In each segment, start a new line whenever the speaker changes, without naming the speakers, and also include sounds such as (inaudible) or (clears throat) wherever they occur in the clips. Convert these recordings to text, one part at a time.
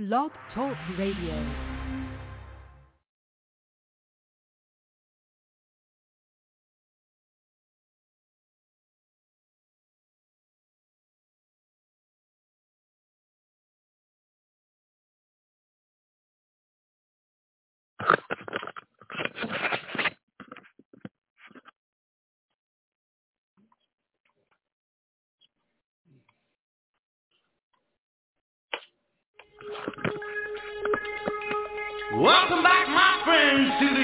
Blog Talk Radio.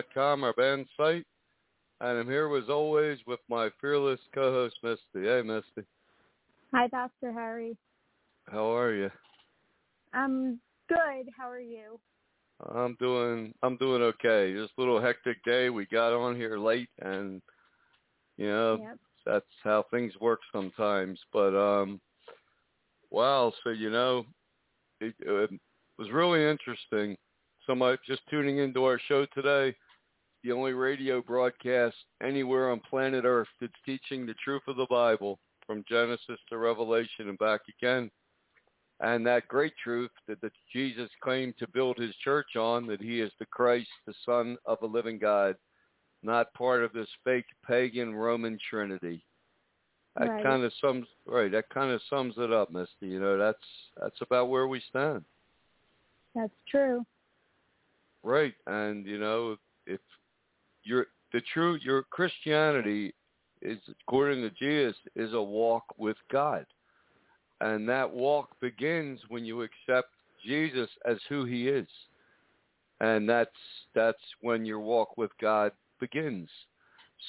SatansRapture.com, our band site, and I'm here as always with my fearless co-host, Misty. Hey, Misty,
Hi, Pastor Harry.
how are you?
I'm good. How are you?
I'm doing, I'm doing okay. Just a little hectic day. We got on here late, and you know,
Yep.
that's how things work sometimes. But um, wow. So you know, it, it was really interesting. Somebody just tuning into our show today. The only radio broadcast anywhere on planet Earth that's teaching the truth of the Bible from Genesis to Revelation and back again. And that great truth that, that Jesus claimed to build his church on, that he is the Christ, the Son of a living God not part of this fake pagan Roman Trinity. That
Right.
kind of sums right. That kind of sums it up, Misty. You know, that's that's about where we stand,
That's true.
right? And you know, if you're the true your Christianity is according to Jesus is a walk with God, and that walk begins when you accept Jesus as who He is, and that's that's when your walk with God begins.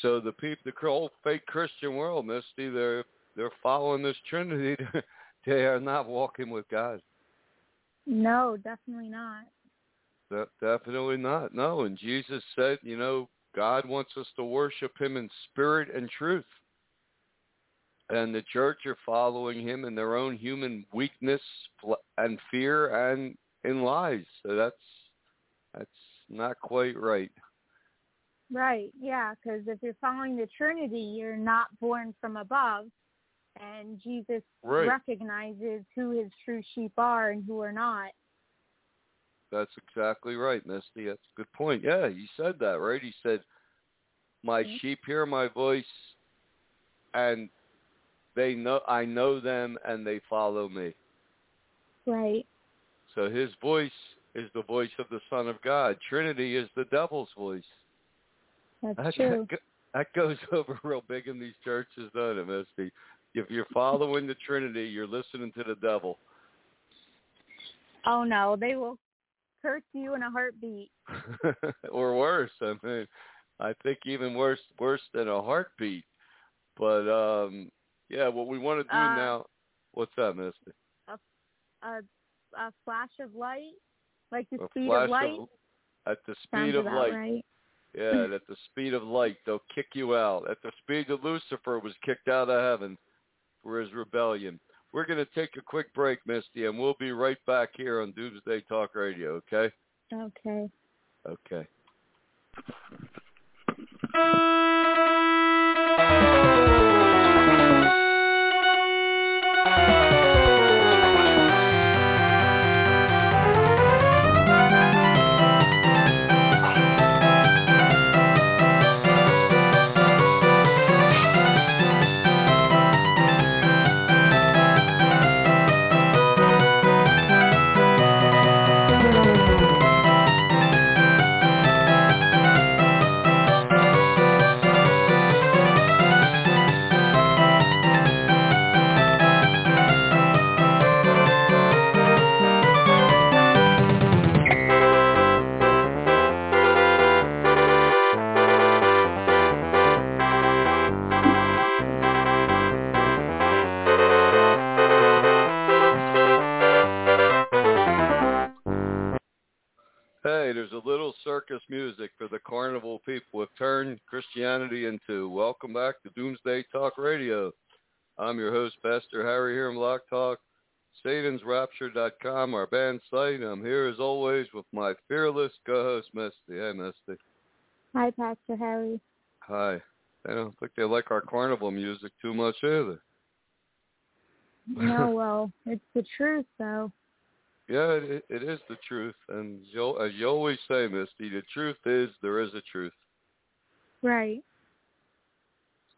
So the people, the whole fake Christian world, Misty, they're they're following this Trinity. (laughs) they are not walking with God.
No, definitely not.
De- definitely not. No, and Jesus said, you know, God wants us to worship Him in spirit and truth. And the church are following Him in their own human weakness and fear and in lies. So that's that's not quite right.
Right. Yeah, because if you're following the Trinity, you're not born from above, and Jesus
Right.
recognizes who his true sheep are and who are not.
That's exactly right, Misty. That's a good point. Yeah, he said that, right? He said, "My
Mhm.
sheep hear my voice, and they know I know them, and they follow me."
Right.
So his voice is the voice of the Son of God. Trinity is the devil's voice.
That's
That,
true.
that, that goes (laughs) over real big in these churches, doesn't it, Misty? If you're (laughs) following the Trinity, you're listening to the devil.
Oh no, they will curse you in a heartbeat. (laughs)
or worse. I mean, I think even worse worse than a heartbeat. But um, yeah, what we want to do
Uh,
now. What's that, Misty?
A a flash of light, like the
A
speed of light.
at the
Sounds
speed of
about
light.
right.
Yeah, at the speed of light, they'll kick you out. At the speed that Lucifer was kicked out of heaven for his rebellion. We're going to take a quick break, Misty, and we'll be right back here on Doomsday Talk Radio, okay?
Okay.
Okay. There's a little circus music for the carnival people have turned Christianity into. Welcome back to Doomsday Talk Radio. I'm your host, Pastor Harry here in Blog Talk, SatansRapture.com, our band site. I'm here as always with my fearless co-host, Misty. Hey, Misty.
Hi, Pastor Harry.
Hi. I don't think they like our carnival music too much either.
No, well, it's the truth, though.
Yeah, it, it is the truth. And you, as you always say, Misty, the truth is there is a truth.
Right.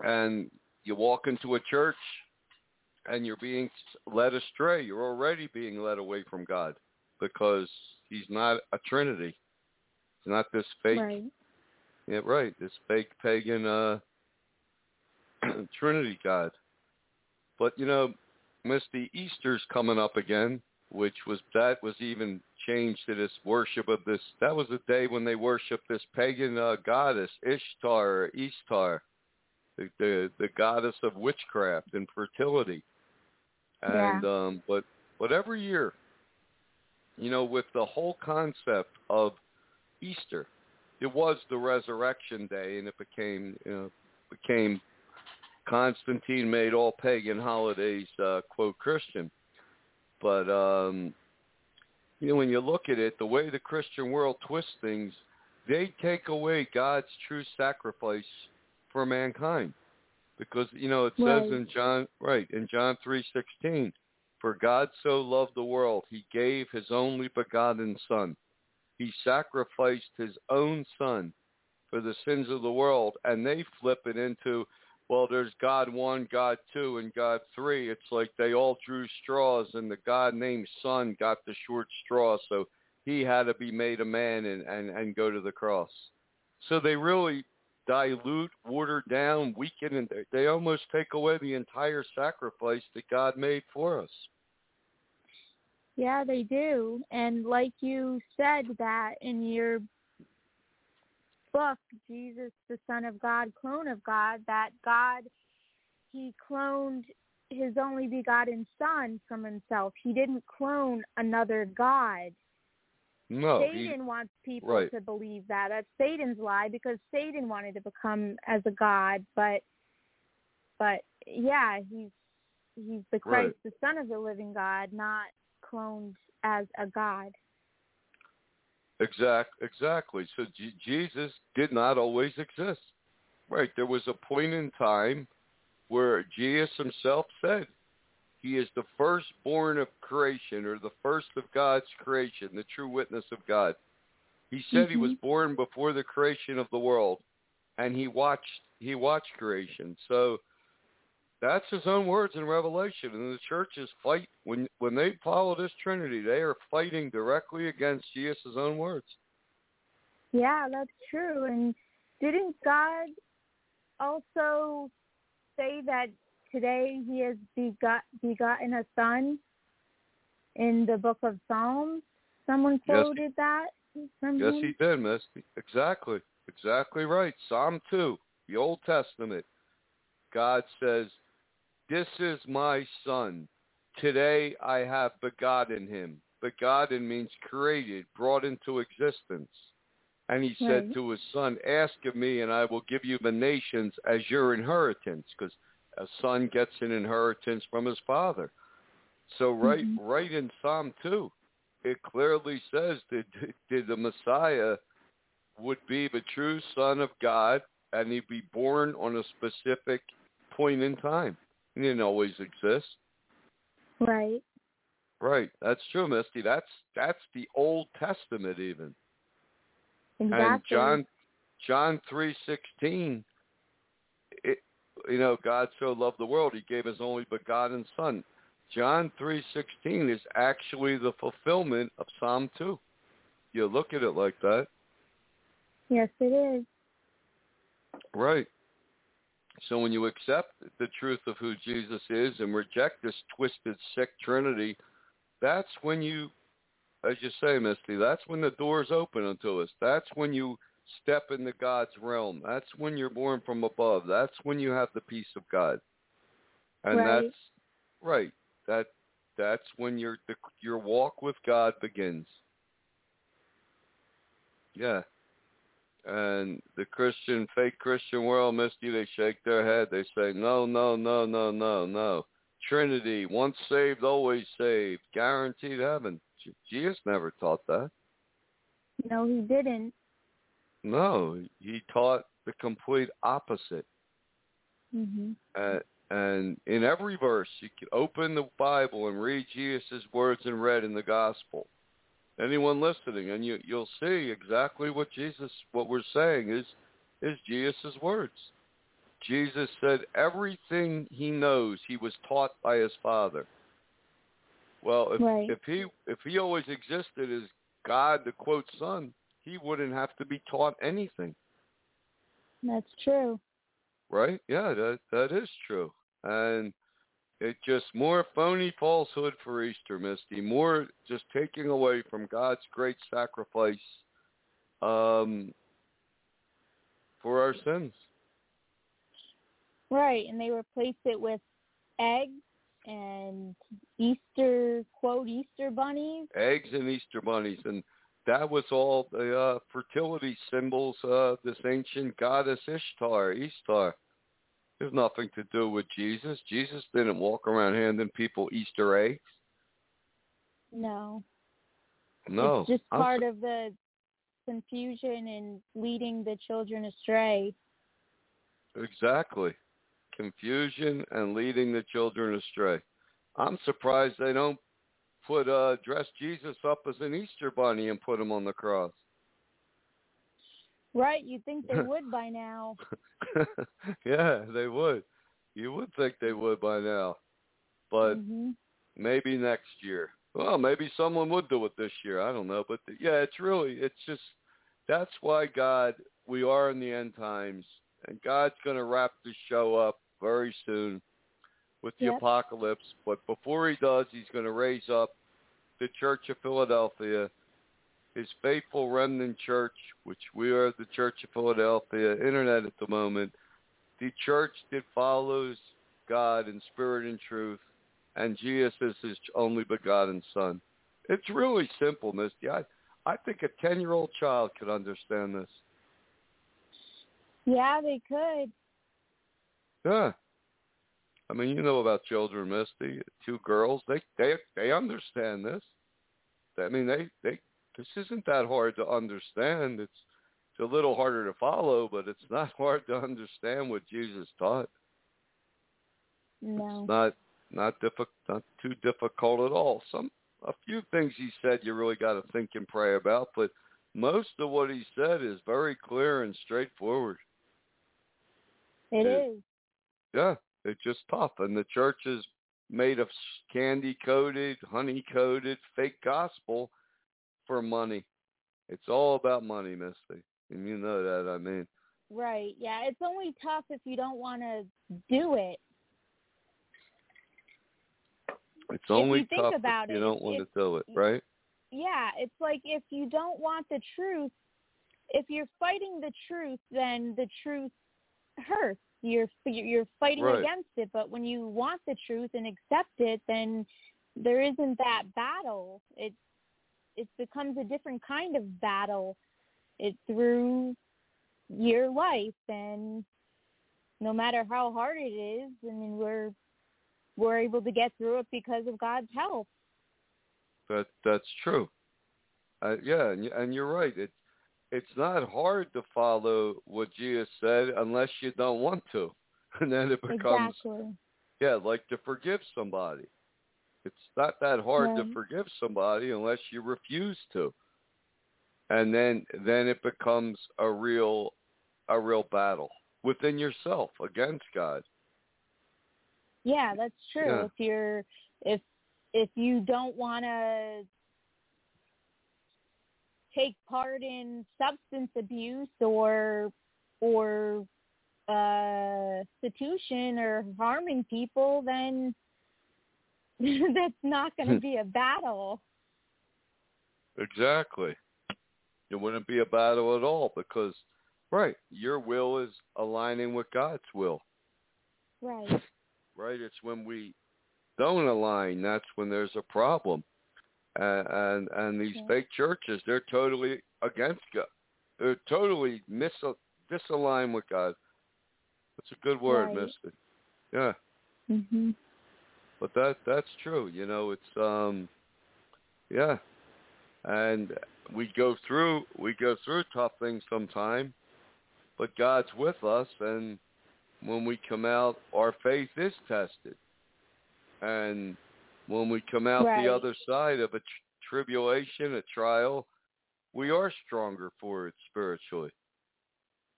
and you walk into a church and you're being led astray. You're already being led away from God because he's not a trinity. He's not this fake,
Right.
yeah, right, this fake pagan uh, (clears throat) trinity God. But, you know, Misty, Easter's coming up again, which was, that was even changed to this worship of this, that was the day when they worshiped this pagan uh, goddess, Ishtar or Eastar the, the the goddess of witchcraft and fertility. And um but but every year, you know, with the whole concept of Easter, it was the resurrection day and it became you know became Constantine made all pagan holidays uh quote Christian. But um you know when you look at it, the way the Christian world twists things, they take away God's true sacrifice for mankind because you know it
Right.
says in John right in John 3:16 for God so loved the world he gave his only begotten son he sacrificed his own son for the sins of the world and they flip it into well there's God 1 God 2 and God 3 it's like they all drew straws and the God named son got the short straw so he had to be made a man and and and go to the cross so they really dilute, water down, weaken, and they- they almost take away the entire sacrifice that God made for us.
Yeah, they do. And like you said that in your book, Jesus, the Son of God, clone of God, that God, he cloned his only begotten Son from himself. He didn't clone another God.
No, he,
Satan wants people
right.
to believe that. That's Satan's lie because Satan wanted to become as a god, but but yeah, he's he's the Christ, the Son of the living God, not cloned as a god.
Exact, exactly. So J- Jesus did not always exist. Right. There was a point in time where Jesus himself said he is the firstborn of creation or the first of God's creation, the true witness of God. He said he was
Mhm.
born before the creation of the world and he watched he watched creation. So that's his own words in Revelation. And the churches fight when when they follow this Trinity, they are fighting directly against Jesus' own words.
Yeah, that's true. And didn't God also say that today he has begot begotten a son in the book of Psalms? Someone
Yes.
quoted that from
Yes,
him?
he did, Misty. Exactly. Exactly right. Psalm 2, the Old Testament. God says, "This is my son. Today I have begotten him." Begotten means created, brought into existence. And he said to his son, "Ask of me, and I will give you the nations as your inheritance." Because a son gets an inheritance from his father. So right,
Mhm.
right in Psalm two, it clearly says that (laughs) that the Messiah would be the true Son of God, and he'd be born on a specific point in time. He didn't always exist.
Right.
Right, that's true, Misty. That's that's the Old Testament even.
Exactly.
And John John three sixteen, it you know God so loved the world He gave His only begotten Son. John three sixteen is actually the fulfillment of Psalm two. You look at it like that,
Yes, it is.
right? So when you accept the truth of who Jesus is and reject this twisted, sick Trinity, that's when you, as you say, Misty, that's when the doors open unto us. That's when you step into God's realm. That's when you're born from above. That's when you have the peace of God. And
Right.
that's right. That that's when your the, your walk with God begins. Yeah. And the Christian, fake Christian world, Misty, they shake their head. They say, no, no, no, no, no, no. Trinity, once saved, always saved, guaranteed heaven. Jesus never taught that.
No, he didn't.
No, he taught the complete opposite.
Mhm.
Uh, and in every verse, you can open the Bible and read Jesus' words in red in the gospel. Anyone listening, and you you'll see exactly what Jesus, what we're saying is, is Jesus' words. Jesus said everything he knows he was taught by his Father. Well, if
Right.
if he if he always existed as God, the quote Son, he wouldn't have to be taught anything.
That's true.
Right? Yeah, that that is true. And it just more phony falsehood for Easter, Misty. More just taking away from God's great sacrifice um, for our sins.
Right, and they replaced it with eggs and Easter quote Easter bunnies.
Eggs and Easter bunnies, and that was all the uh, fertility symbols of this ancient goddess Ishtar, Ishtar. There's nothing to do with Jesus. Jesus didn't walk around handing people Easter eggs.
No,
No,
it's just
I'm
part of the confusion and leading the children astray.
Exactly. Confusion and leading the children astray. I'm surprised they don't put uh dress Jesus up as an Easter bunny and put him on the cross.
Right, you'd think they (laughs) would by now. (laughs)
yeah, they would. You would think they would by now. But
hmm
maybe next year. Well, maybe someone would do it this year. I don't know, but yeah, it's really it's just that's why God we are in the end times and God's going to wrap this show up very soon with the
Yep.
apocalypse, but before he does, he's going to raise up the Church of Philadelphia, his faithful remnant church, which we are the Church of Philadelphia internet at the moment, the church that follows God in spirit and truth and Jesus is his only begotten son. It's really simple, Misty. I, I think a 10-year-old child could understand this.
Yeah, they could.
Yeah. I mean, you know about children, Misty. Two girls, they they they understand this. I mean, they they this isn't that hard to understand. It's it's a little harder to follow, but it's not (laughs) hard to understand what Jesus taught.
No.
It's not not difficult, not too difficult at all. Some a few things he said you really got to think and pray about, but most of what he said is very clear and straightforward.
It
Yeah. Yeah, it's just tough, and the church is made of candy coated, honey coated, fake gospel for money. It's all about money, Misty, and you know that. I mean,
Right. Yeah, it's only tough if you don't want to do it.
it's
If you
only
think
tough
about
if you
it,
don't want
if-
to do it, right?
Yeah, it's like if you don't want the truth, if you're fighting the truth, then the truth hurts. You're you're fighting
Right.
against it, but when you want the truth and accept it, then there isn't that battle. It it becomes a different kind of battle. it through your life, and no matter how hard it is, I mean, we're we're able to get through it because of God's help.
That that's true. Uh, yeah, and, and you're right. It's it's not hard to follow what Jesus said unless you don't want to, (laughs) and then it becomes
exactly.
yeah, like to forgive somebody. It's not that hard to forgive somebody unless you refuse to, and then then it becomes a real a real battle within yourself against God.
Yeah, that's true.
Yeah.
If you're if if you don't want to take part in substance abuse or or uh institution or harming people, then (laughs) that's not going to be a battle.
Exactly. It wouldn't be a battle at all because, right, your will is aligning with God's will,
Right. (laughs)
right? It's when we don't align that's when there's a problem. And and, and these fake churches, they're totally against God. They're totally mis disaligned with God. That's a good word,
Right.
Misty. Yeah,
Mhm.
But that that's true. You know, it's um, yeah, and we go through we go through tough things sometime, but God's with us, and when we come out, our faith is tested, and when we come out
Right.
the other side of a tr- tribulation, a trial, we are stronger for it spiritually.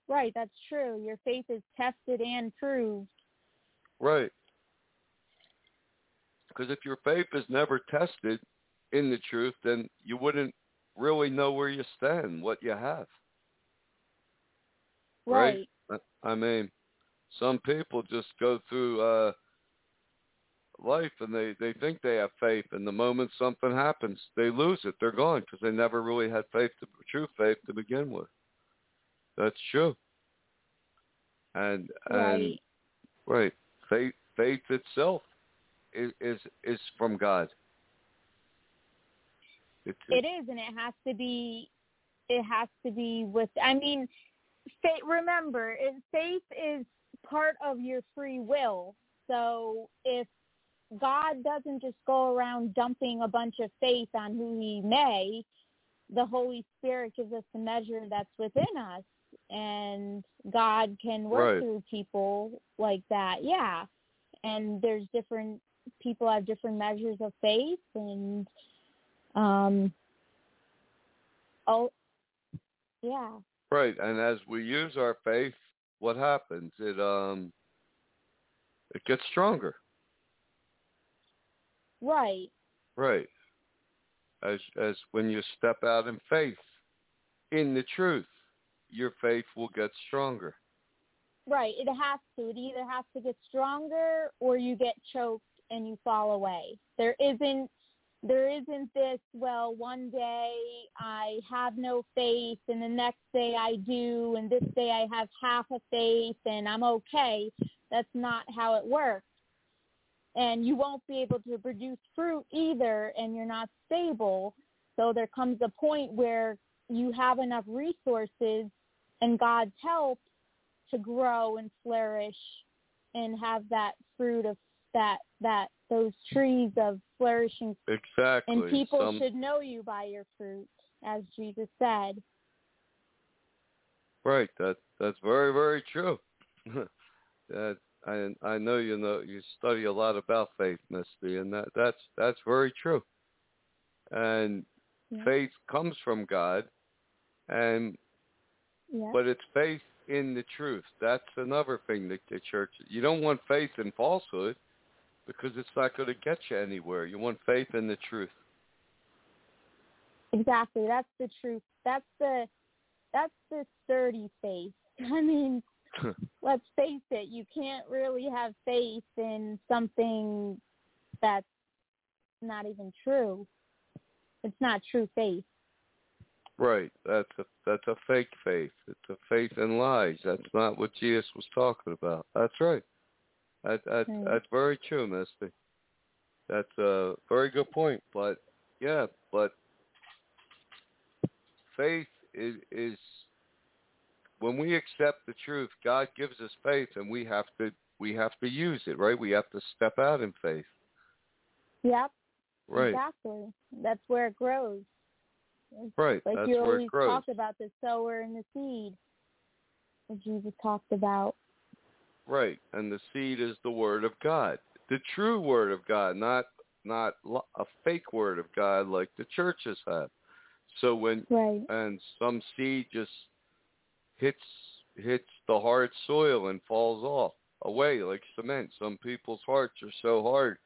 Right, that's true. Your faith is tested and proved.
Right. Because if your faith is never tested in the truth, then you wouldn't really know where you stand, what you have. Right.
Right.
I- mean, some people just go through uh life and they they think they have faith, and the moment something happens, they lose it. They're gone because they never really had faith, to, true faith to begin with. That's true. And and
Right.
Right. Faith faith itself is is, is from God. It,
It is, and it has to be. It has to be with. I mean, faith. Remember, faith is part of your free will. So if God doesn't just go around dumping a bunch of faith on who He may, the Holy Spirit gives us the measure that's within us, and God can work
Right.
through people like that. Yeah, and there's different people have different measures of faith, and um, oh, yeah,
right. And as we use our faith, what happens? It um it gets stronger.
right,
Right. As as when you step out in faith in the truth, your faith will get stronger.
right. It has to. It either has to get stronger or you get choked and you fall away. There isn't. There isn't this, well, one day I have no faith and the next day I do and this day I have half a faith and I'm okay. That's not how it works. And you won't be able to produce fruit either and you're not stable. So there comes a point where you have enough resources and God's help to grow and flourish and have that fruit of that that those trees of flourishing
Exactly.
and people
Some-
should know you by your fruit as Jesus said.
Right. That that's very very true. (laughs) that I I know you know you study a lot about faith, Misty, and that that's that's very true. And
Yeah.
faith comes from God, and
Yeah.
but it's faith in the truth. That's another thing that the church. You don't want faith in falsehood because it's not going to get you anywhere. You want faith in the truth.
Exactly. That's the truth. That's the that's the sturdy faith. (laughs) I mean, (laughs) let's face it, you can't really have faith in something that's not even true. It's not true faith.
Right. That's a that's a fake faith. It's a faith in lies. That's not what Jesus was talking about. That's right. That, that
Right.
that's very true, Misty. That's a very good point. But yeah, but faith is is when we accept the truth, God gives us faith, and we have to we have to use it. Right. We have to step out in faith.
Yep.
Right.
Exactly. That's where it grows.
Right.
Like
that's
you
where
always
it grows.
talk about the sower and the seed that Jesus talked about.
Right, and the seed is the word of God, the true word of God, not not a fake word of God like the churches have. So when
Right.
and some seed just hits hits the hard soil and falls off away like cement. Some people's hearts are so hard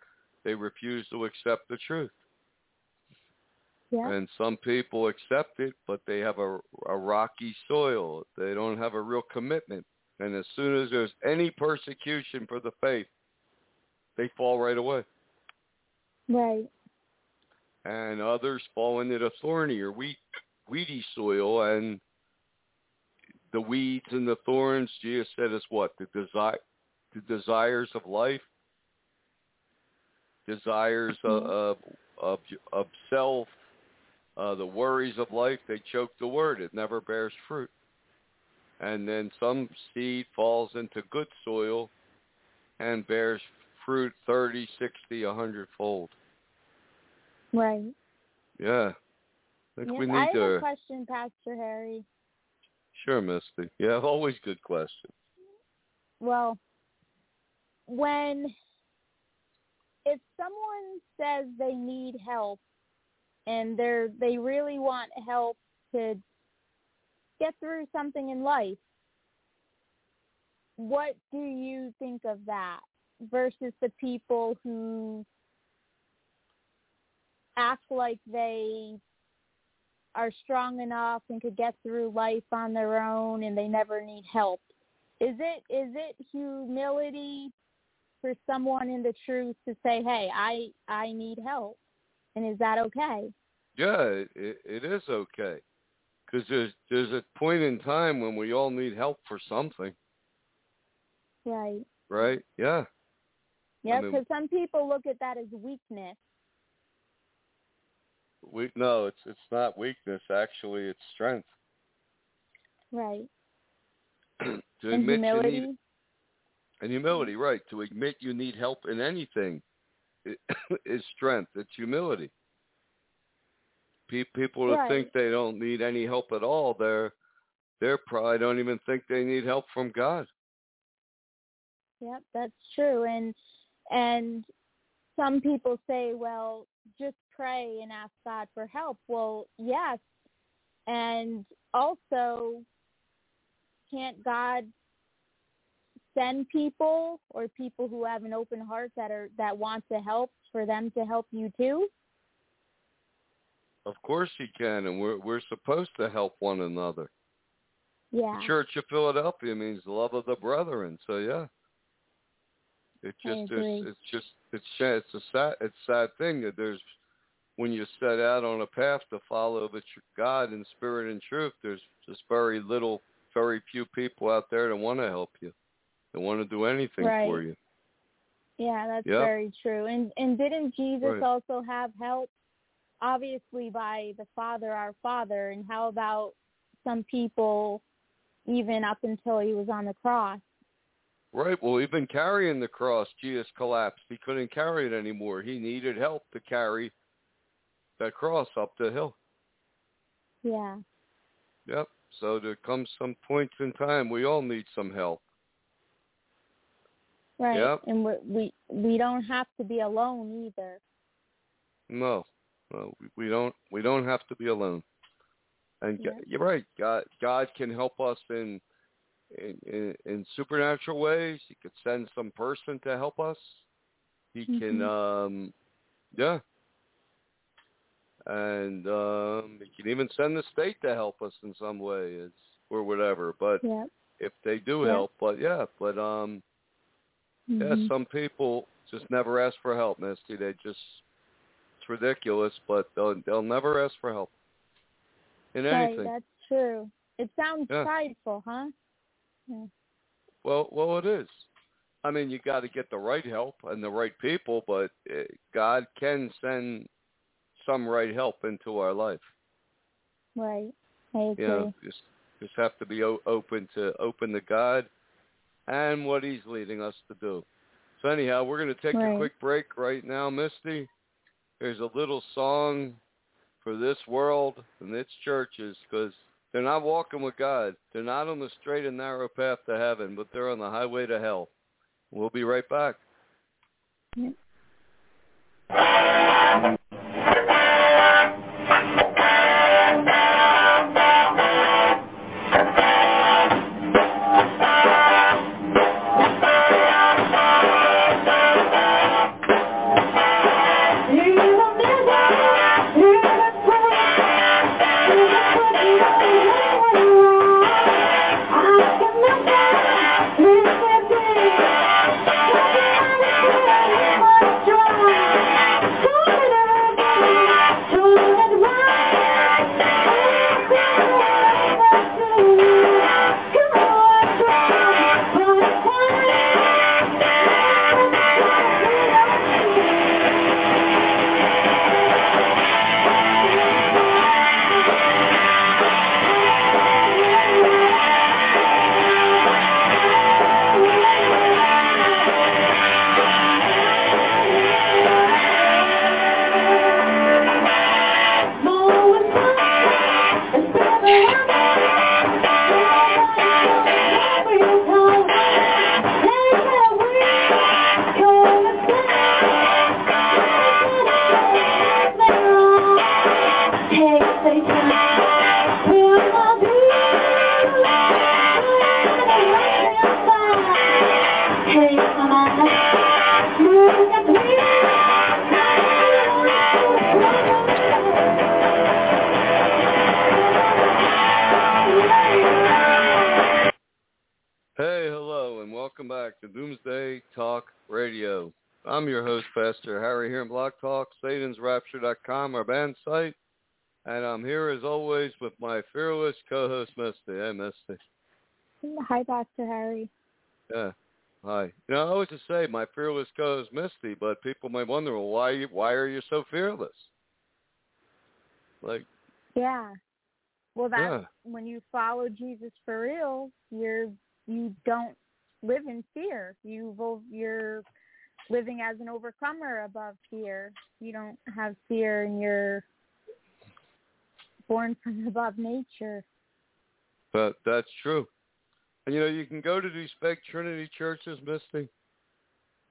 they refuse to accept the truth.
Yeah.
And some people accept it, but they have a, a rocky soil. They don't have a real commitment. And as soon as there's any persecution for the faith, they fall right away.
Right.
And others fall into the thorny or wheat, weedy soil. And the weeds and the thorns, Jesus said, is what? The, desi- the desires of life, desires of, of, of, of self, uh, the worries of life, they choke the word. It never bears fruit. And then some seed falls into good soil and bears fruit 30, 60, 100 fold.
Right.
Yeah. I think
Yes,
we need
I have
to.
a question, Pastor Harry.
Sure, Misty. Yeah, always good question.
Well, when if someone says they need help and they're they really want help to get through something in life, what do you think of that versus the people who act like they are strong enough and could get through life on their own and they never need help? Is it is it humility for someone in the truth to say, "Hey, I I need help," and is that okay?
Yeah, it, it, is okay. Because there's there's a point in time when we all need help for something,
Right.
right? Yeah.
Yeah,
mean-
because some people look at that as weakness.
We no, it's it's not weakness. Actually, it's strength.
Right. (clears throat)
to (clears throat)
and
admit
humility.
you need and humility, right? To admit you need help in anything (coughs) is strength. It's humility. Pe- People that
Right.
think they don't need any help at all, they're they probably don't even think they need help from God.
Yep, that's true. And and some people say, well, just pray and ask God for help. Well, yes. And also can't God send people or people who have an open heart that are that want to help for them to help you too?
Of course he can, and we're we're supposed to help one another.
Yeah.
The Church of Philadelphia means love of the brethren. So yeah, it just it's, it's just it's it's a sad it's a sad thing that there's when you set out on a path to follow the tr- God in spirit and truth. There's just very little, very few people out there that want to help you, that want to do anything for
Right.
you.
Yeah, that's
Yep.
very true. And and didn't Jesus
Right.
also have help obviously by the Father our Father and how about some people even up until he was on the cross?
Right. Well, even carrying the cross, Jesus collapsed. He couldn't carry it anymore. He needed help to carry that cross up the hill.
Yeah.
Yep. So there comes some points in time we all need some help.
Right.
Yep.
And we we we don't have to be alone either.
No, no, we- don't. We don't have to be alone. And
Yeah.
you're right. God, God can help us in, in in in supernatural ways. He could send some person to help us. He can,
Mhm.
um, yeah. And um, he can even send the state to help us in some way, it's, or whatever. But
Yeah.
if they do
Yeah.
help, but yeah, but um, yeah,
Mhm.
some people just never ask for help, Misty. They just ridiculous, but they'll they'll never ask for help. in
right,
anything.
that's true. It sounds
Yeah.
prideful, huh? Yeah.
Well, well, it is. I mean, you got to get the right help and the right people, but uh, God can send some right help into our life.
Right. I agree.
You know, just just have to be o- open to open to God and what He's leading us to do. So anyhow, we're going to take a quick break right now, Misty. There's a little song for this world and its churches because they're not walking with God. They're not on the straight and narrow path to heaven, but they're on the highway to hell. We'll be right back. Doomsday Talk Radio. I'm your host, Pastor Harry here in Blog Talk, SatansRapture.com, our band site, and I'm here as always with my fearless co-host, Misty. Hey, Misty.
Hi, Pastor Harry.
Yeah. Hi. You know, I always just say my fearless co-host, Misty, but people might wonder, well, why you, why are you so fearless? Like,
Yeah. Well, that's
yeah,
when you follow Jesus for real, you're you don't live in fear. You will you're living as an overcomer above fear. You don't have fear, and you're born from (laughs) above nature.
but that's true. And you know, you can go to these fake Trinity churches, Misty,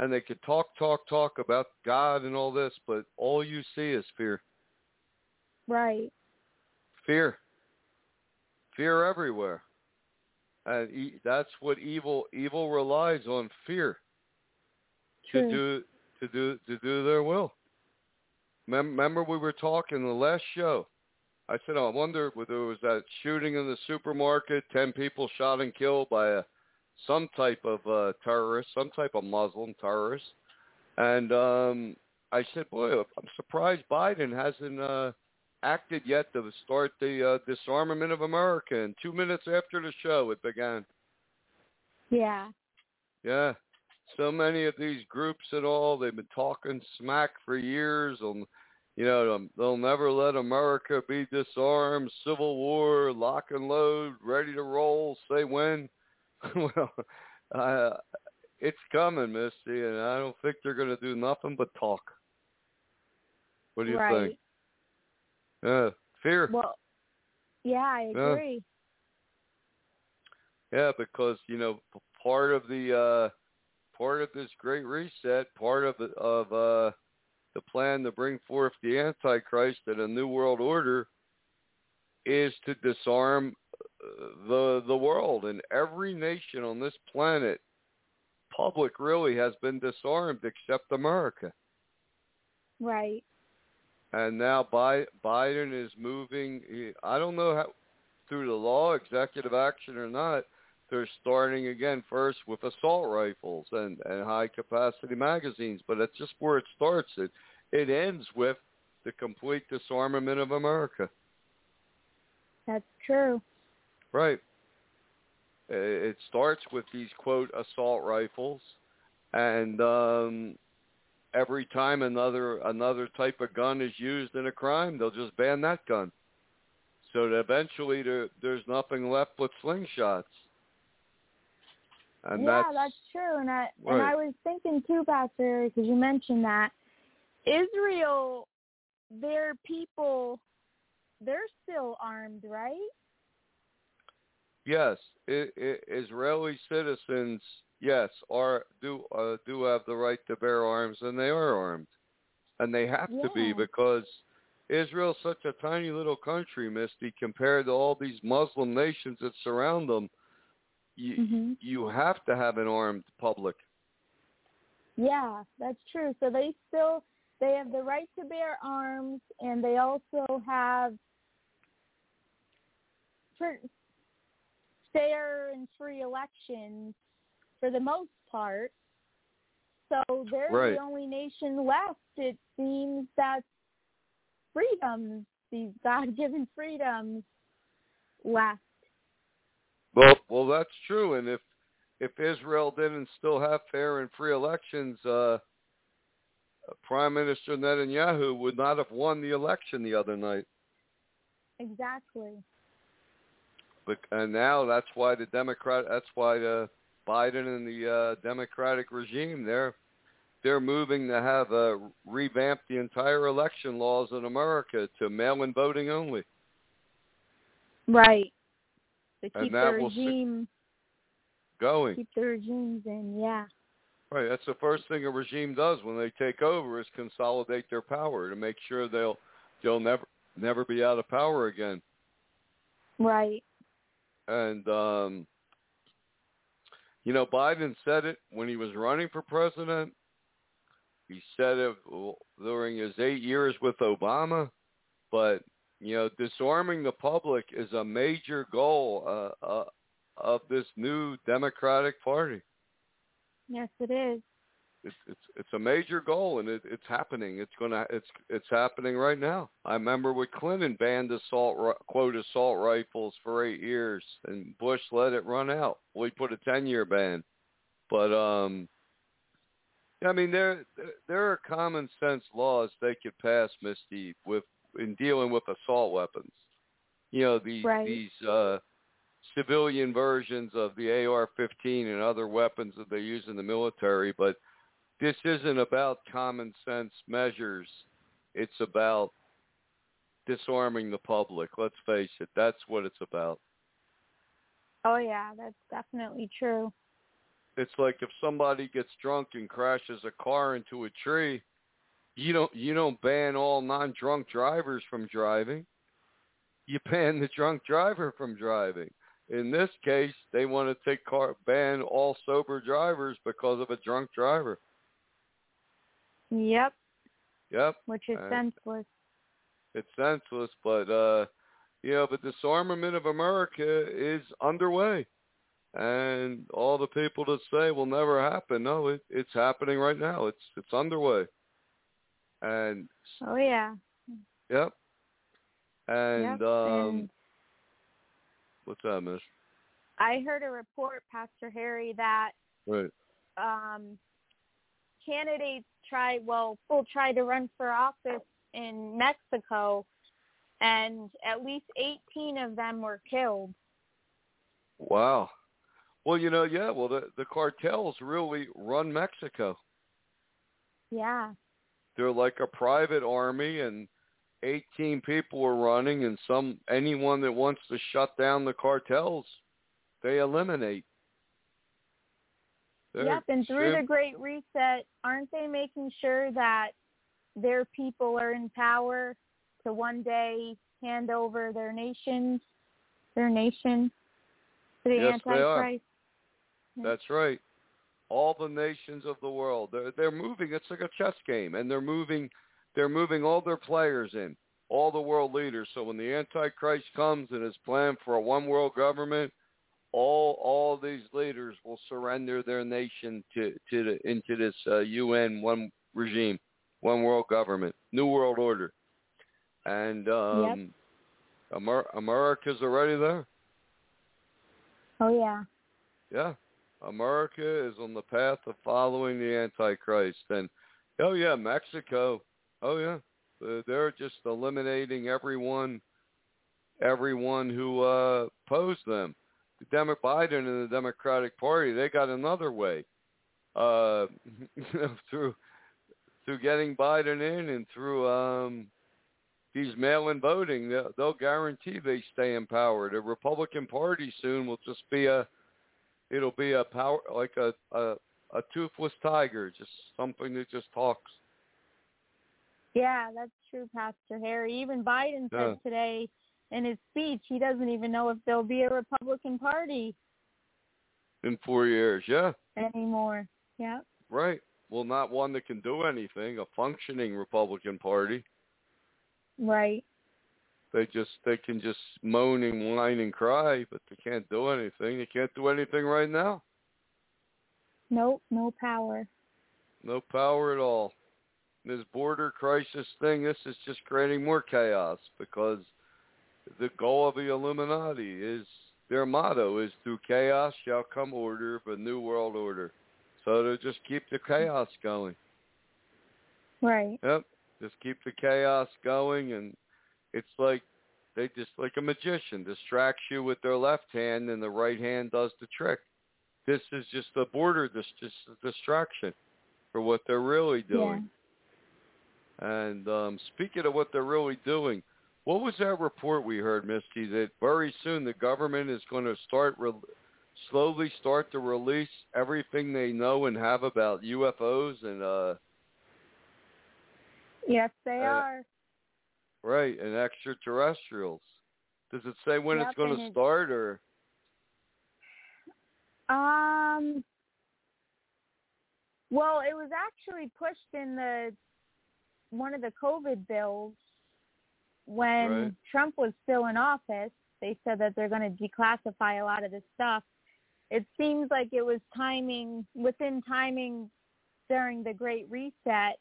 and they could talk, talk, talk about God and all this, but all you see is fear.
Right.
Fear. Fear everywhere. And e- that's what evil evil relies on fear to do to do to do their will. Mem- Remember we were talking the last show. I said I wonder whether there was that shooting in the supermarket, ten people shot and killed by a some type of uh, terrorist, some type of Muslim terrorist. And um I said, boy, I'm surprised Biden hasn't uh acted yet to start the uh, disarmament of America. And two minutes after the show, it began.
Yeah.
Yeah, so many of these groups and all, they've been talking smack for years on, you know, um, they'll never let America be disarmed, civil war, lock and load, ready to roll, say when. (laughs) well, uh, it's coming, Misty, and I don't think they're going to do nothing but talk. What do you
right.
think? Yeah, fear.
Well, yeah, I agree.
Yeah, because you know part of the uh part of this great reset, part of the, of uh the plan to bring forth the Antichrist and a new world order is to disarm uh, the the world and every nation on this planet public really has been disarmed except America.
Right.
And now Biden is moving. I don't know how through the law, executive action or not. They're starting again first with assault rifles and, and high capacity magazines, but that's just where it starts. It it ends with the complete disarmament of America.
That's true.
Right. It starts with these quote assault rifles, and um, every time another another type of gun is used in a crime, they'll just ban that gun. So that eventually there, there's nothing left but slingshots. And
yeah,
that's,
that's true. And I
right.
and I was thinking too, Pastor, because you mentioned that Israel, their people, they're still armed, right?
Yes, I I Israeli citizens, yes, are do uh, do have the right to bear arms, and they are armed, and they have to be because Israel's such a tiny little country, Misty, compared to all these Muslim nations that surround them. You
hmm
you have to have an armed public.
Yeah, that's true. So they still they have the right to bear arms, and they also have fair and free elections for the most part. So they're
Right.
the only nation left. It seems that freedoms, these God-given freedoms, left.
Well, well, that's true. And if if Israel didn't still have fair and free elections, uh, Prime Minister Netanyahu would not have won the election the other night.
Exactly.
But and now that's why the Democrat, that's why the Biden and the uh, Democratic regime they're they're moving to have uh, revamp the entire election laws in America to mail-in voting only.
Right. To keep the regime,
Going
keep the regimes in. Yeah.
right. That's the first thing a regime does when they take over is consolidate their power to make sure they'll they'll never never be out of power again.
Right.
And um, you know, Biden said it when he was running for president. He said it during his eight years with Obama. But you know, disarming the public is a major goal uh, uh, of this new Democratic Party.
Yes, it is.
It's it's it's a major goal, and it, it's happening. It's gonna it's it's happening right now. I remember when Clinton banned assault ri- quote assault rifles for eight years, and Bush let it run out. We put a ten year ban, but um, I mean there there are common sense laws they could pass, Misty, with in dealing with assault weapons. You know these
Right.
these uh, civilian versions of the AR-15 and other weapons that they use in the military, but this isn't about common sense measures. It's about disarming the public. Let's face it. That's what it's about.
Oh yeah, that's definitely true.
It's like if somebody gets drunk and crashes a car into a tree, you don't you don't ban all non-drunk drivers from driving. You ban the drunk driver from driving. In this case, they want to take car ban all sober drivers because of a drunk driver.
Yep,
Yep.
which is
Uh,
senseless.
it's senseless, but uh you know, but disarmament of America is underway. And all the people that say will never happen, no, it, it's happening right now. It's it's underway. And
Oh yeah.
yep. And
yep.
um
and
what's that, Miss?
I heard a report, Pastor Harry, that
Right.
um, candidates try well will try to run for office in Mexico, and at least 18 of them were killed.
Wow. Well, you know, yeah, well the the cartels really run Mexico.
Yeah.
they're like a private army and 18 people are running and some anyone that wants to shut down the cartels they eliminate They're
yep. And through the Great Reset, aren't they making sure that their people are in power to one day hand over their nations, their nation to the
Yes, they are.
Antichrist?
that's right all the nations of the world they're they're moving it's like a chess game and they're moving they're moving all their players in all the world leaders so when the antichrist comes and his plan for a one world government all all these leaders will surrender their nation to to the into this uh, UN one regime, one world government, new world order, and um, Amer- America's already there.
Oh yeah.
Yeah. America is on the path of following the Antichrist. And, oh, yeah, Mexico. Oh, yeah. They're just eliminating everyone everyone who uh, opposed them. The Demo- Biden and the Democratic Party, they got another way. Uh, (laughs) through through getting Biden in and through um, these mail-in voting, they'll, they'll guarantee they stay in power. The Republican Party soon will just be a it'll be a power like a a, a toothless tiger, just something that just talks.
Yeah, that's true, Pastor Harry. Even Biden
Yeah.
said today in his speech he doesn't even know if there'll be a Republican Party
In four years, yeah,
anymore. Yeah.
right. Well, not one that can do anything. A functioning Republican Party.
Right.
They just they can just moan and whine and cry, but they can't do anything. They can't do anything right now.
Nope, no power.
No power at all. This border crisis thing, this is just creating more chaos because the goal of the Illuminati is their motto is through chaos shall come order a new world order. So to just keep the chaos going.
Right.
Yep. Just keep the chaos going and it's like they just like a magician distracts you with their left hand and the right hand does the trick. This is just a border dis- just a distraction for what they're really doing. And um, speaking of what they're really doing, what was that report we heard, Misty, that very soon the government is going to start re- slowly start to release everything they know and have about UFOs and uh
Yes, they
Uh,
are.
right and extraterrestrials. Does it say when
Yep,
it's going to start or
Um. Well, it was actually pushed in the one of the COVID bills when
Right.
Trump was still in office. They said that they're going to declassify a lot of this stuff. It seems like it was timing within timing during the Great Reset,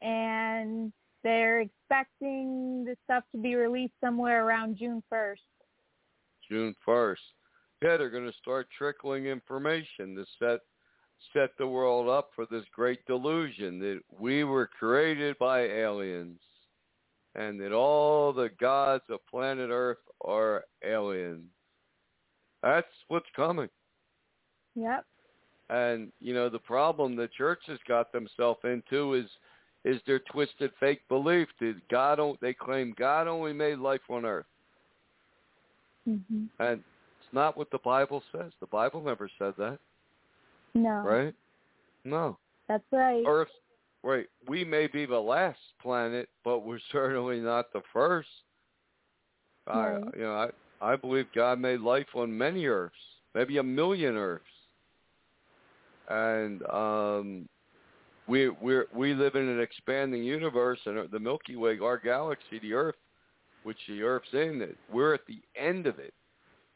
and they're expecting the stuff to be released somewhere around June first.
June first? Yeah, they're going to start trickling information to set set the world up for this great delusion that we were created by aliens and that all the gods of planet Earth are aliens. That's what's coming.
Yep.
And you know the problem the church has got themselves into is is their twisted fake belief that God don't they claim God only made life on earth.
hmm
And it's not what the Bible says. The Bible never said that,
No.
right? No.
That's right.
Earth right. We may be the last planet, but we're (laughs) certainly not the first. I you know, I I believe God made life on many earths, maybe a million earths. And um we we we live in an expanding universe and the Milky Way, our galaxy, the Earth, which the Earth's in, it we're at the end of it.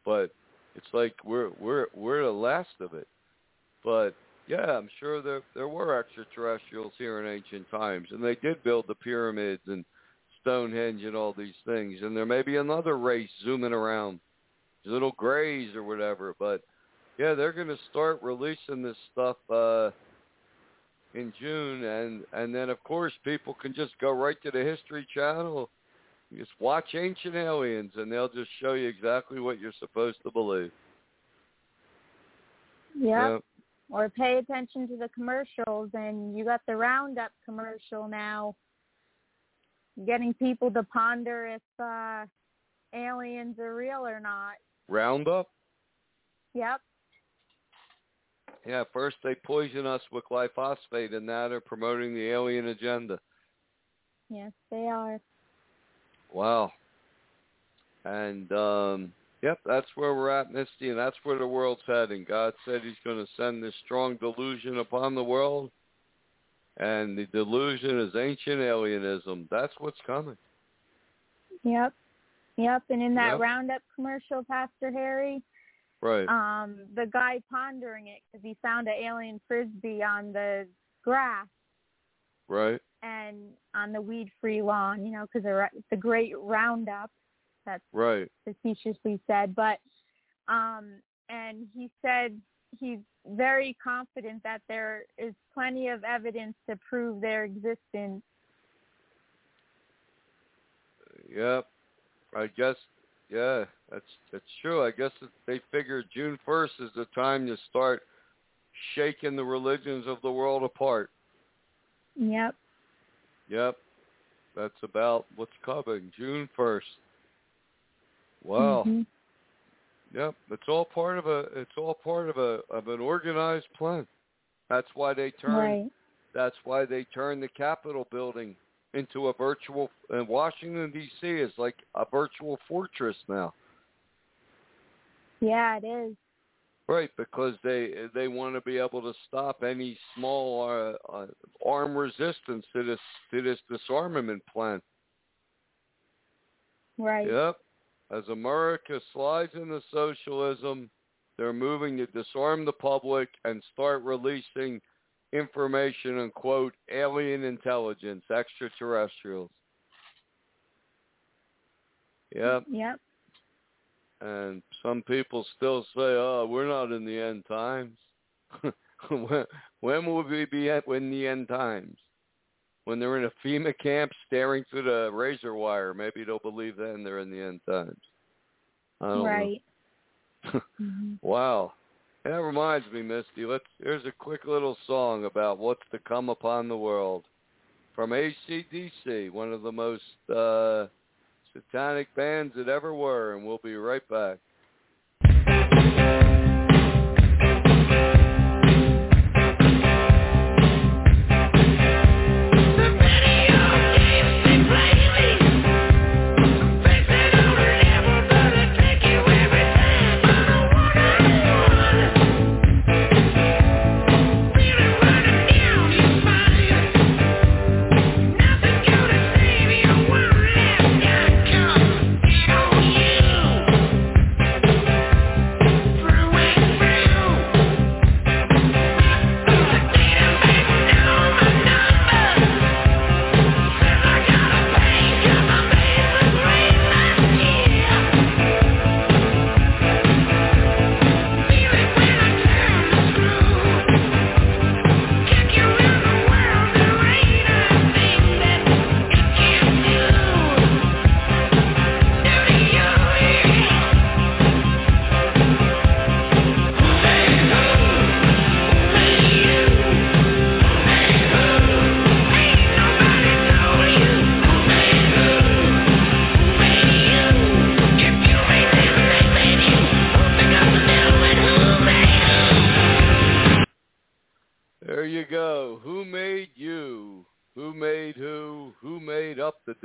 But it's like we're we're we're the last of it. But yeah, I'm sure there there were extraterrestrials here in ancient times, and they did build the pyramids and Stonehenge and all these things. And there may be another race zooming around, little grays or whatever. But yeah, they're going to start releasing this stuff uh, in June, and and then of course people can just go right to the History Channel, just watch Ancient Aliens, and they'll just show you exactly what you're supposed to believe.
Yep. Or pay attention to the commercials, and you got the Roundup commercial now, getting people to ponder if uh, aliens are real or not.
Roundup.
Yep.
Yeah, first they poison us with glyphosate, and now they're promoting the alien agenda.
Yes, they are.
Wow. And um yep, that's where we're at, Misty, and that's where the world's heading. God said he's going to send this strong delusion upon the world. And the delusion is ancient alienism. That's what's coming.
Yep. Yep. And in that
Yep.
Roundup commercial, Pastor Harry,
Right.
um, the guy pondering it because he found an alien frisbee on the grass
right.
and on the weed-free lawn, you know, because the, the great Roundup. That's
Right.
facetiously said, but um, and he said he's very confident that there is plenty of evidence to prove their existence.
Yep. I guess. Yeah, that's that's true. I guess they figure June first is the time to start shaking the religions of the world apart.
Yep.
Yep. That's about what's coming. June first. Wow.
Mhm.
Yep. It's all part of a. It's all part of a of an organized plan. That's why they turn.
Right.
That's why they turn the Capitol building into a virtual. And Washington D.C. is like a virtual fortress now.
Yeah, it is.
Right, because they they want to be able to stop any small uh, uh, arm resistance to this to this disarmament plan.
Right.
Yep. As America slides into socialism, they're moving to disarm the public and start releasing information on quote alien intelligence, extraterrestrials. Yep.
Yep.
And some people still say, "Oh, we're not in the end times." (laughs) when, when will we be at in the end times? When they're in a FEMA camp staring through the razor wire, maybe they'll believe then they're in the end times.
Right. (laughs) Mhm.
wow. That reminds me, Misty. Let's. Here's a quick little song about what's to come upon the world from ACDC, one of the most uh, satanic bands that ever were, and we'll be right back.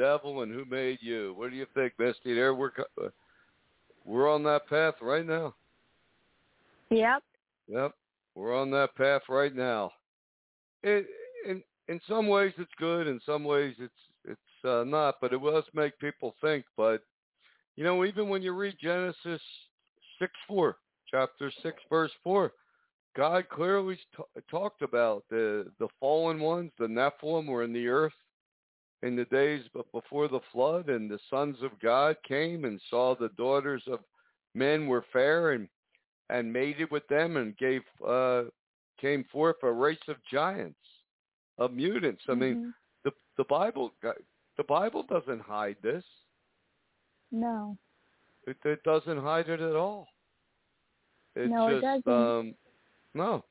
Devil and who made you? What do you think, Misty? There we're uh, we're on that path right now.
Yep.
Yep, we're on that path right now. It, in in some ways it's good, in some ways it's it's uh, not, but it does make people think. But you know, even when you read Genesis six four, chapter six, verse four, God clearly t- talked about the the fallen ones, the Nephilim, were in the earth in the days but before the flood, and the sons of God came and saw the daughters of men were fair and and mated with them and gave uh came forth a race of giants, of mutants. I mean,
Mhm.
the the Bible the Bible doesn't hide this.
No.
It, it doesn't hide it at all. It's
No, it doesn't.
um no.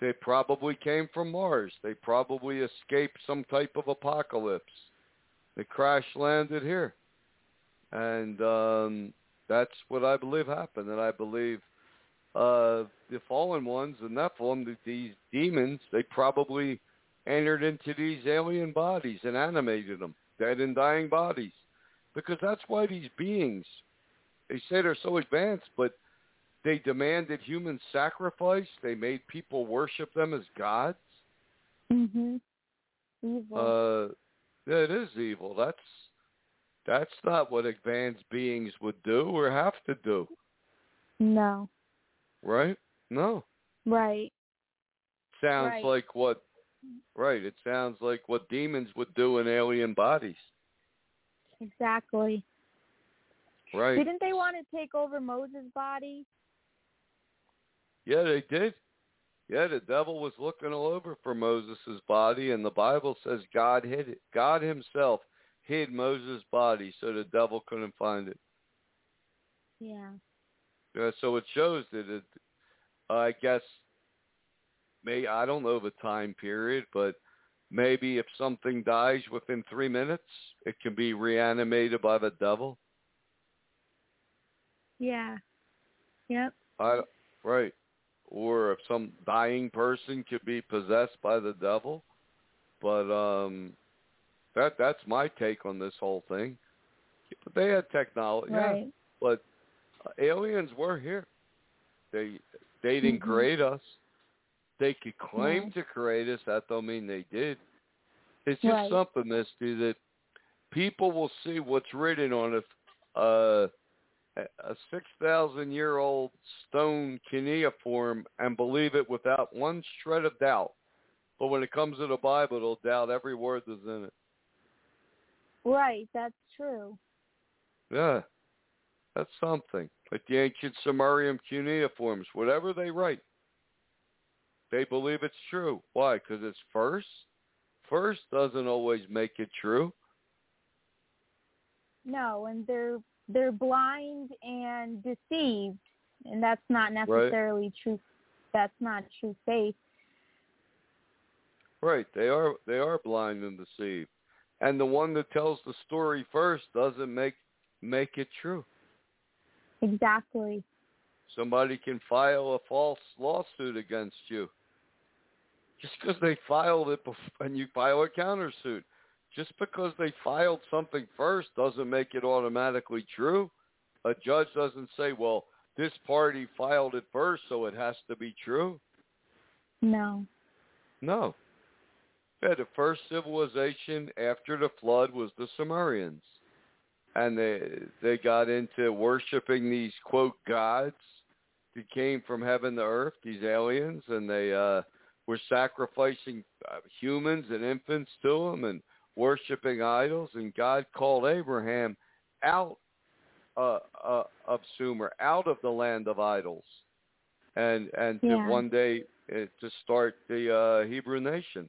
They probably came from Mars. They probably escaped some type of apocalypse. They crash landed here. And um that's what I believe happened. And I believe uh the fallen ones, the Nephilim, th- these demons, they probably entered into these alien bodies and animated them, dead and dying bodies. Because that's why these beings, they say they're so advanced, but they demanded human sacrifice. They made people worship them as gods.
Mhm. Evil.
Uh, yeah, it is evil. That's that's not what advanced beings would do or have to do,
no.
right? No.
Right.
Sounds
Right.
like what right, it sounds like what demons would do in alien bodies.
Exactly.
Right.
Didn't they want to take over Moses' body?
Yeah, they did. Yeah, the devil was looking all over for Moses' body, and the Bible says God hid it. God Himself hid Moses' body so the devil couldn't find it.
Yeah.
Yeah, so it shows that it. I guess, may I don't know the time period, but maybe if something dies within three minutes, it can be reanimated by the devil.
Yeah. Yep.
I, right. Or if some dying person could be possessed by the devil. But um that that's my take on this whole thing. But they had technology,
Right.
yeah, but uh, aliens were here. They they didn't
Mhm.
create us. They could claim
Right.
to create us. That don't mean they did. It's just
Right.
something, Misty, that people will see what's written on a uh, a six thousand year old stone cuneiform and believe it without one shred of doubt. But when it comes to the Bible, they'll doubt every word that's in it.
Right. That's true.
Yeah, that's something. Like the ancient Sumerian cuneiforms, whatever they write, they believe it's true. Why? Because it's first. First doesn't always make it true.
No, and they're they're blind and deceived, and that's not necessarily true. That's not true faith.
Right. They are they are blind and deceived. And the one that tells the story first doesn't make make it true.
Exactly.
Somebody can file a false lawsuit against you. Just because they filed it bef- and you file a countersuit. Just because they filed something first doesn't make it automatically true. A judge doesn't say, well, this party filed it first, so it has to be true.
No.
No. Yeah, the first civilization after the flood was the Sumerians. And they they got into worshiping these quote gods that came from heaven to earth, these aliens, and they uh were sacrificing uh, humans and infants to them and worshiping idols and God called Abraham out uh, uh, of Sumer, out of the land of idols. And and to one day uh, to start the uh Hebrew nation.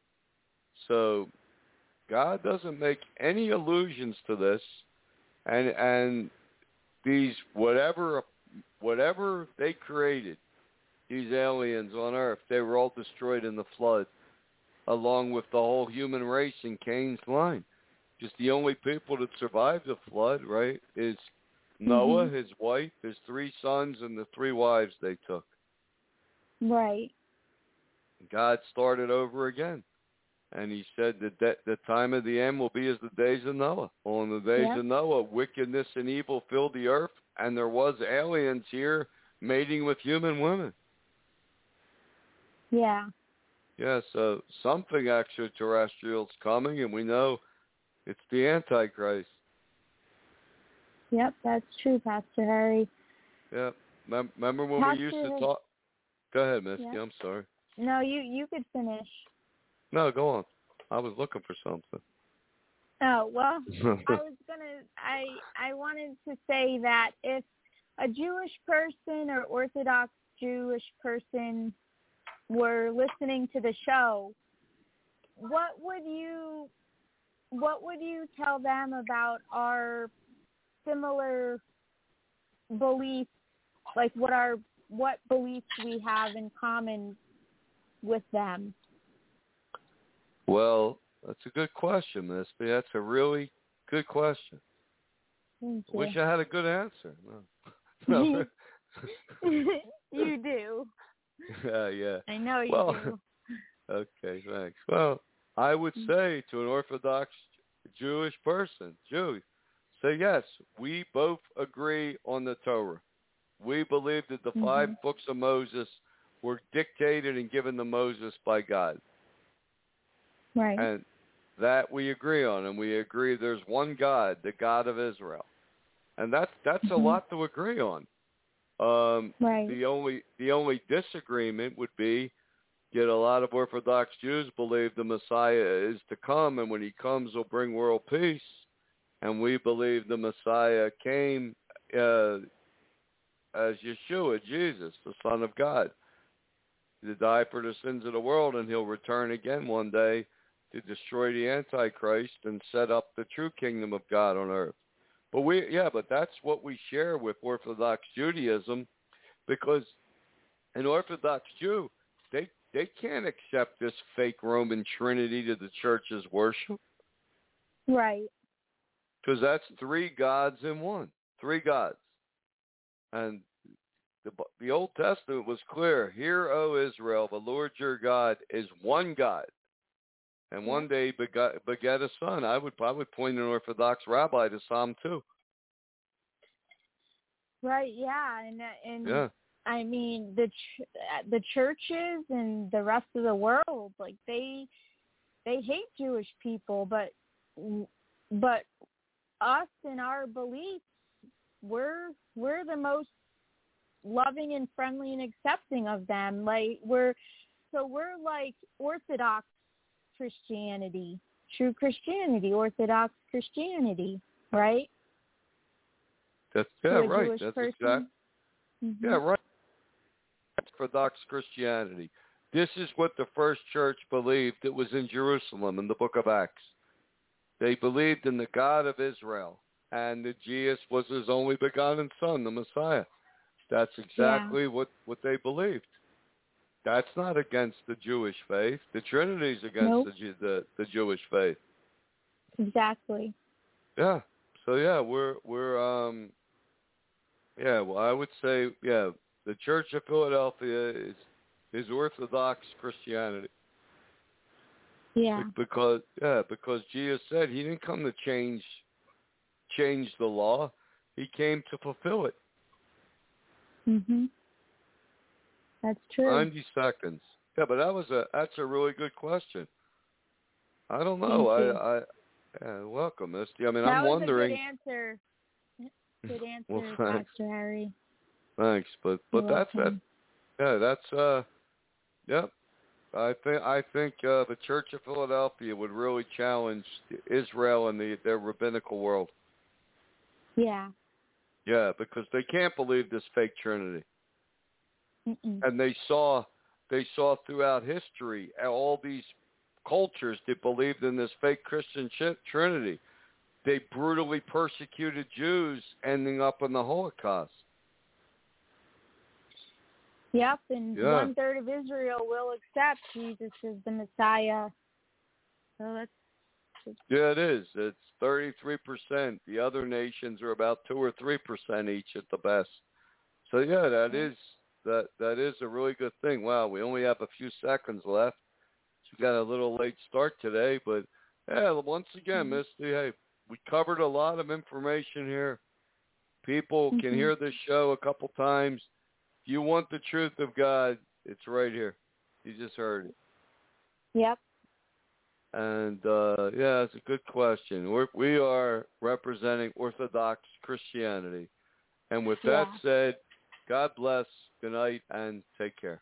So God doesn't make any allusions to this, and and these whatever whatever they created, these aliens on Earth, they were all destroyed in the flood, along with the whole human race in Cain's line. Just the only people that survived the flood, right, is Noah,
Mhm.
his wife, his three sons, and the three wives they took.
Right.
God started over again. And he said that the, the time of the end will be as the days of Noah. Well, in the days
Yeah.
of Noah, wickedness and evil filled the earth, and there was aliens here mating with human women.
Yeah.
Yeah, so something extraterrestrial's coming, and we know it's the Antichrist.
Yep, that's true, Pastor Harry.
Yep. Mem- remember when
Pastor
we used to talk? Go ahead, Misty.
Yeah.
I'm sorry.
No, you you could finish.
No, go on. I was looking for something.
Oh well, (laughs) I was gonna. I I wanted to say that if a Jewish person or Orthodox Jewish person were listening to the show, what would you what would you tell them about our similar beliefs, like what our what beliefs we have in common with them?
Well, that's a good question, Misty. That's a really good question. Wish I had a good answer. No. (laughs) no.
you do. (laughs)
yeah, yeah.
I know you
Well,
do. (laughs)
Okay, thanks. Well, I would
Mm.
say to an Orthodox Jewish person, Jew, say yes, we both agree on the Torah. We believe that the five
Mhm.
books of Moses were dictated and given to Moses by God.
Right.
And that we agree on, and we agree there's one God, the God of Israel, and that's that's a
Mhm.
lot to agree on. Um,
Right.
The only the only disagreement would be, yet a lot of Orthodox Jews believe the Messiah is to come, and when he comes, he'll bring world peace, and we believe the Messiah came uh, as Yeshua, Jesus, the Son of God, to die for the sins of the world, and he'll return again one day to destroy the Antichrist and set up the true kingdom of God on earth. But we, yeah, but that's what we share with Orthodox Judaism, because an Orthodox Jew, they they can't accept this fake Roman Trinity to the church's worship.
Right.
Because that's three gods in one, three gods, and the the Old Testament was clear. Hear, O Israel, the Lord your God is one God, and one day begot, begat a son. I would I would point an Orthodox rabbi to Psalm two.
Right. Yeah. And and
Yeah,
I mean the ch- the churches and the rest of the world, like they they hate Jewish people, but but us and our beliefs, we're we're the most loving and friendly and accepting of them. Like we're so we're like Orthodox Christianity, true Christianity, Orthodox Christianity, right?
that's yeah right.
Jewish
That's
person.
exact.
Mhm.
Yeah, right. Orthodox Christianity. This is what the first church believed. It was in Jerusalem in the book of Acts. They believed in the God of Israel, and that Jesus was his only begotten Son, the Messiah. That's exactly what, what they believed. That's not against the Jewish faith. The Trinity is against
Nope.
the, the the Jewish faith.
Exactly.
Yeah. So yeah, we're we're um yeah, well I would say yeah, the Church of Philadelphia is is Orthodox Christianity.
Yeah.
Be- Because yeah, because Jesus said he didn't come to change change the law. He came to fulfill it.
Mhm. That's true.
Ninety seconds. Yeah, but that was a that's a really good question. I don't know. I I yeah, welcome, Misty. I mean
that
I'm
was
wondering
a good answer. Good (laughs) answer,
Well, thanks.
Pastor Harry.
Thanks, but but
You're
that's that. Yeah, that's uh, yep. I think I think uh, the Church of Philadelphia would really challenge Israel and the their rabbinical world.
Yeah.
Yeah, because they can't believe this fake Trinity,
Mm-mm.
and they saw they saw throughout history uh, all these cultures that believed in this fake Christian Trinity. They brutally persecuted Jews, ending up in the Holocaust.
Yep, and
Yeah.
one third of Israel will accept Jesus as the Messiah. So that's
Yeah, it is. It's thirty-three percent. The other nations are about two or three percent each at the best. So yeah, that is that that is a really good thing. Wow, we only have a few seconds left. We got a little late start today, but yeah, once again,
Mhm.
Misty, hey, we covered a lot of information here. People can
Mhm.
hear this show a couple times. If you want the truth of God, it's right here. You just heard it.
yep.
And uh, yeah, it's a good question. We're, we are representing Orthodox Christianity. And with that said, God bless, good night, and take care.